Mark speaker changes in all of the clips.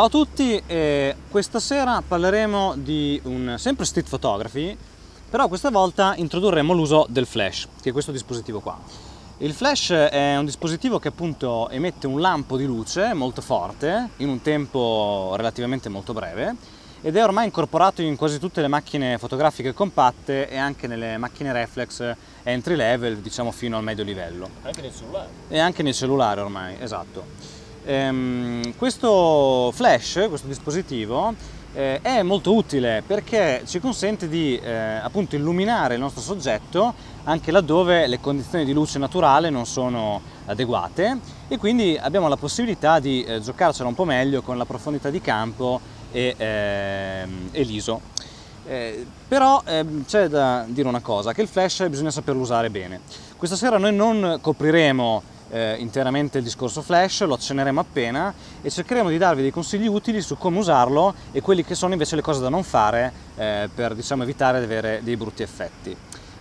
Speaker 1: Ciao a tutti, eh, questa sera parleremo di un sempre street photography, però questa volta introdurremo l'uso del flash, che è questo dispositivo qua. Il flash è un dispositivo che appunto emette un lampo di luce molto forte in un tempo relativamente molto breve ed è ormai incorporato in quasi tutte le macchine fotografiche compatte e anche nelle macchine reflex entry level, diciamo fino al medio livello.
Speaker 2: Anche nel cellulare.
Speaker 1: E anche nel cellulare ormai, esatto. Ehm, questo flash, questo dispositivo, eh, è molto utile perché ci consente di eh, appunto illuminare il nostro soggetto anche laddove le condizioni di luce naturale non sono adeguate e quindi abbiamo la possibilità di eh, giocarcela un po' meglio con la profondità di campo e, ehm, e l'ISO. Eh, però eh, c'è da dire una cosa, che il flash bisogna saperlo usare bene. Questa sera noi non copriremo eh, interamente il discorso flash, lo accenneremo appena e cercheremo di darvi dei consigli utili su come usarlo e quelli che sono invece le cose da non fare eh, per diciamo, evitare di avere dei brutti effetti.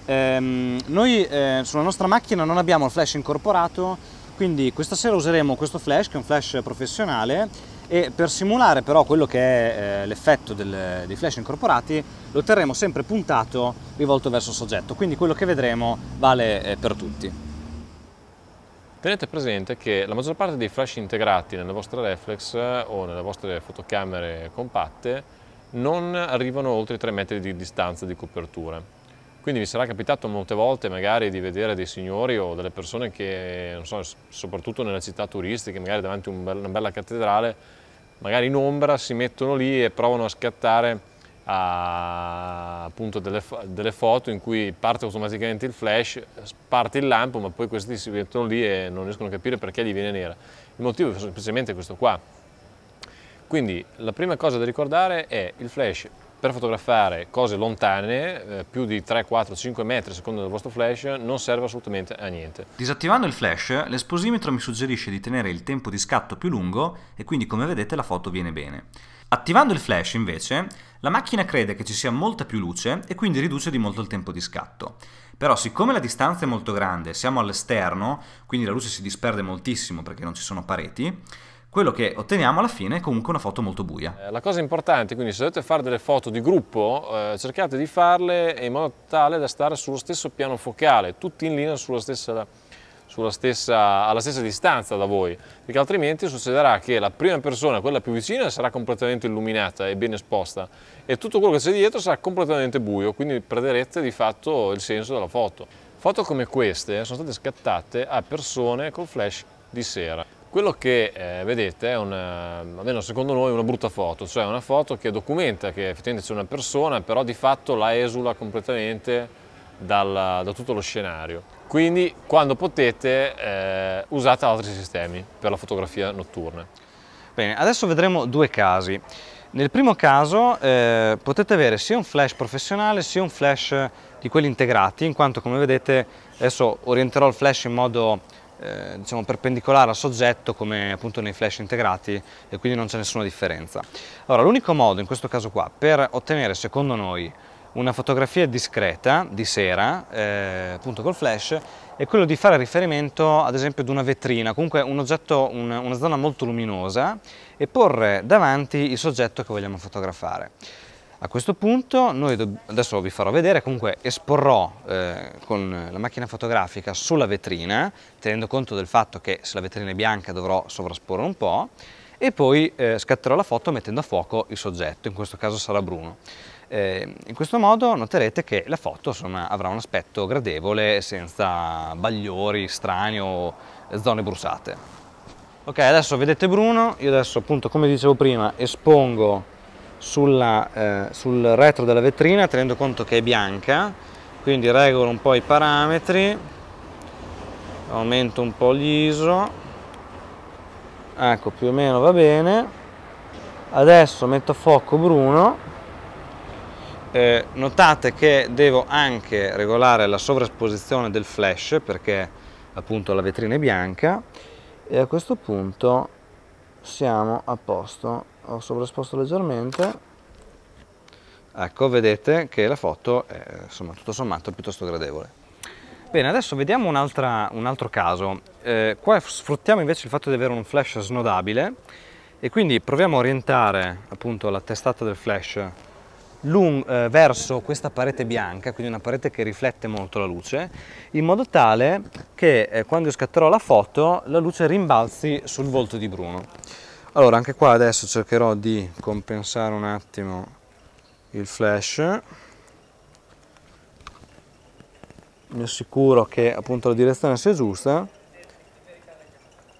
Speaker 1: Ehm, noi eh, sulla nostra macchina non abbiamo il flash incorporato, quindi questa sera useremo questo flash che è un flash professionale e per simulare però quello che è eh, l'effetto del, dei flash incorporati lo terremo sempre puntato rivolto verso il soggetto, quindi quello che vedremo vale eh, per tutti.
Speaker 2: Tenete presente che la maggior parte dei flash integrati nelle vostre reflex o nelle vostre fotocamere compatte non arrivano oltre i 3 metri di distanza di copertura. Quindi vi sarà capitato molte volte magari di vedere dei signori o delle persone che, non so, soprattutto nelle città turistiche, magari davanti a una bella cattedrale, magari in ombra si mettono lì e provano a scattare a, appunto delle, delle, foto in cui parte automaticamente il flash, parte il lampo, ma poi questi si mettono lì e non riescono a capire perché gli viene nera. Il motivo è semplicemente questo qua. Quindi la prima cosa da ricordare è il flash per fotografare cose lontane, eh, più di 3, 4, 5 metri a seconda del vostro flash, non serve assolutamente a niente.
Speaker 3: Disattivando il flash, l'esposimetro mi suggerisce di tenere il tempo di scatto più lungo e quindi come vedete la foto viene bene. Attivando il flash invece, la macchina crede che ci sia molta più luce e quindi riduce di molto il tempo di scatto. Però siccome la distanza è molto grande, siamo all'esterno, quindi la luce si disperde moltissimo perché non ci sono pareti, quello che otteniamo alla fine è comunque una foto molto buia.
Speaker 2: Eh, la cosa importante, quindi se dovete fare delle foto di gruppo, eh, cercate di farle in modo tale da stare sullo stesso piano focale, tutti in linea sulla stessa stessa, alla stessa distanza da voi, perché altrimenti succederà che la prima persona, quella più vicina, sarà completamente illuminata e ben esposta e tutto quello che c'è dietro sarà completamente buio, quindi perderete di fatto il senso della foto. Foto come queste sono state scattate a persone col flash di sera. Quello che eh, vedete è una, almeno secondo noi, una brutta foto, cioè una foto che documenta che effettivamente c'è una persona, però di fatto la esula completamente dal, da tutto lo scenario. Quindi quando potete eh, usate altri sistemi per la fotografia notturna.
Speaker 1: Bene, adesso vedremo due casi. Nel primo caso eh, potete avere sia un flash professionale sia un flash di quelli integrati, in quanto come vedete adesso orienterò il flash in modo eh, diciamo, perpendicolare al soggetto come appunto nei flash integrati e quindi non c'è nessuna differenza. Allora l'unico modo in questo caso qua per ottenere secondo noi una fotografia discreta di sera, eh, appunto col flash, è quello di fare riferimento ad esempio ad una vetrina, comunque un oggetto, un, una zona molto luminosa e porre davanti il soggetto che vogliamo fotografare. A questo punto noi adesso vi farò vedere, comunque esporrò eh, con la macchina fotografica sulla vetrina, tenendo conto del fatto che se la vetrina è bianca dovrò sovrasporre un po' e poi eh, scatterò la foto mettendo a fuoco il soggetto, in questo caso sarà Bruno. Eh, in questo modo noterete che la foto insomma, avrà un aspetto gradevole senza bagliori strani o zone bruciate. Ok, adesso vedete Bruno, io adesso appunto come dicevo prima espongo sulla, eh, sul retro della vetrina tenendo conto che è bianca, quindi regolo un po' i parametri, aumento un po' l'ISO, ecco più o meno va bene, adesso metto fuoco Bruno eh, notate che devo anche regolare la sovraesposizione del flash perché appunto la vetrina è bianca e a questo punto siamo a posto. Ho sovraesposto leggermente. Ecco, vedete che la foto è insomma, tutto sommato piuttosto gradevole. Bene, adesso vediamo un altro caso. Eh, qua sfruttiamo invece il fatto di avere un flash snodabile e quindi proviamo a orientare appunto la testata del flash lung- eh, verso questa parete bianca, quindi una parete che riflette molto la luce, in modo tale che eh, quando io scatterò la foto la luce rimbalzi sul volto di Bruno. Allora anche qua adesso cercherò di compensare un attimo il flash mi assicuro che appunto la direzione sia giusta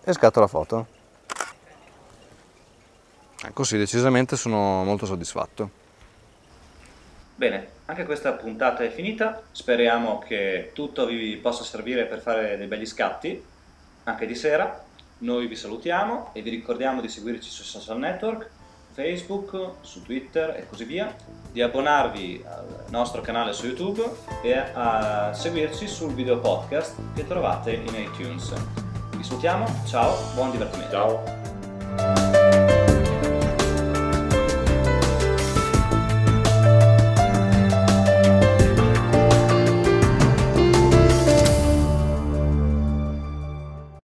Speaker 1: e scatto la foto. Così decisamente sono molto soddisfatto. Bene, anche questa puntata è finita, speriamo che tutto vi possa servire per fare dei begli scatti, anche di sera. Noi vi salutiamo e vi ricordiamo di seguirci sui social network, Facebook, su Twitter e così via, di abbonarvi al nostro canale su YouTube e a seguirci sul video podcast che trovate in iTunes. Vi salutiamo, ciao, buon divertimento.
Speaker 2: Ciao.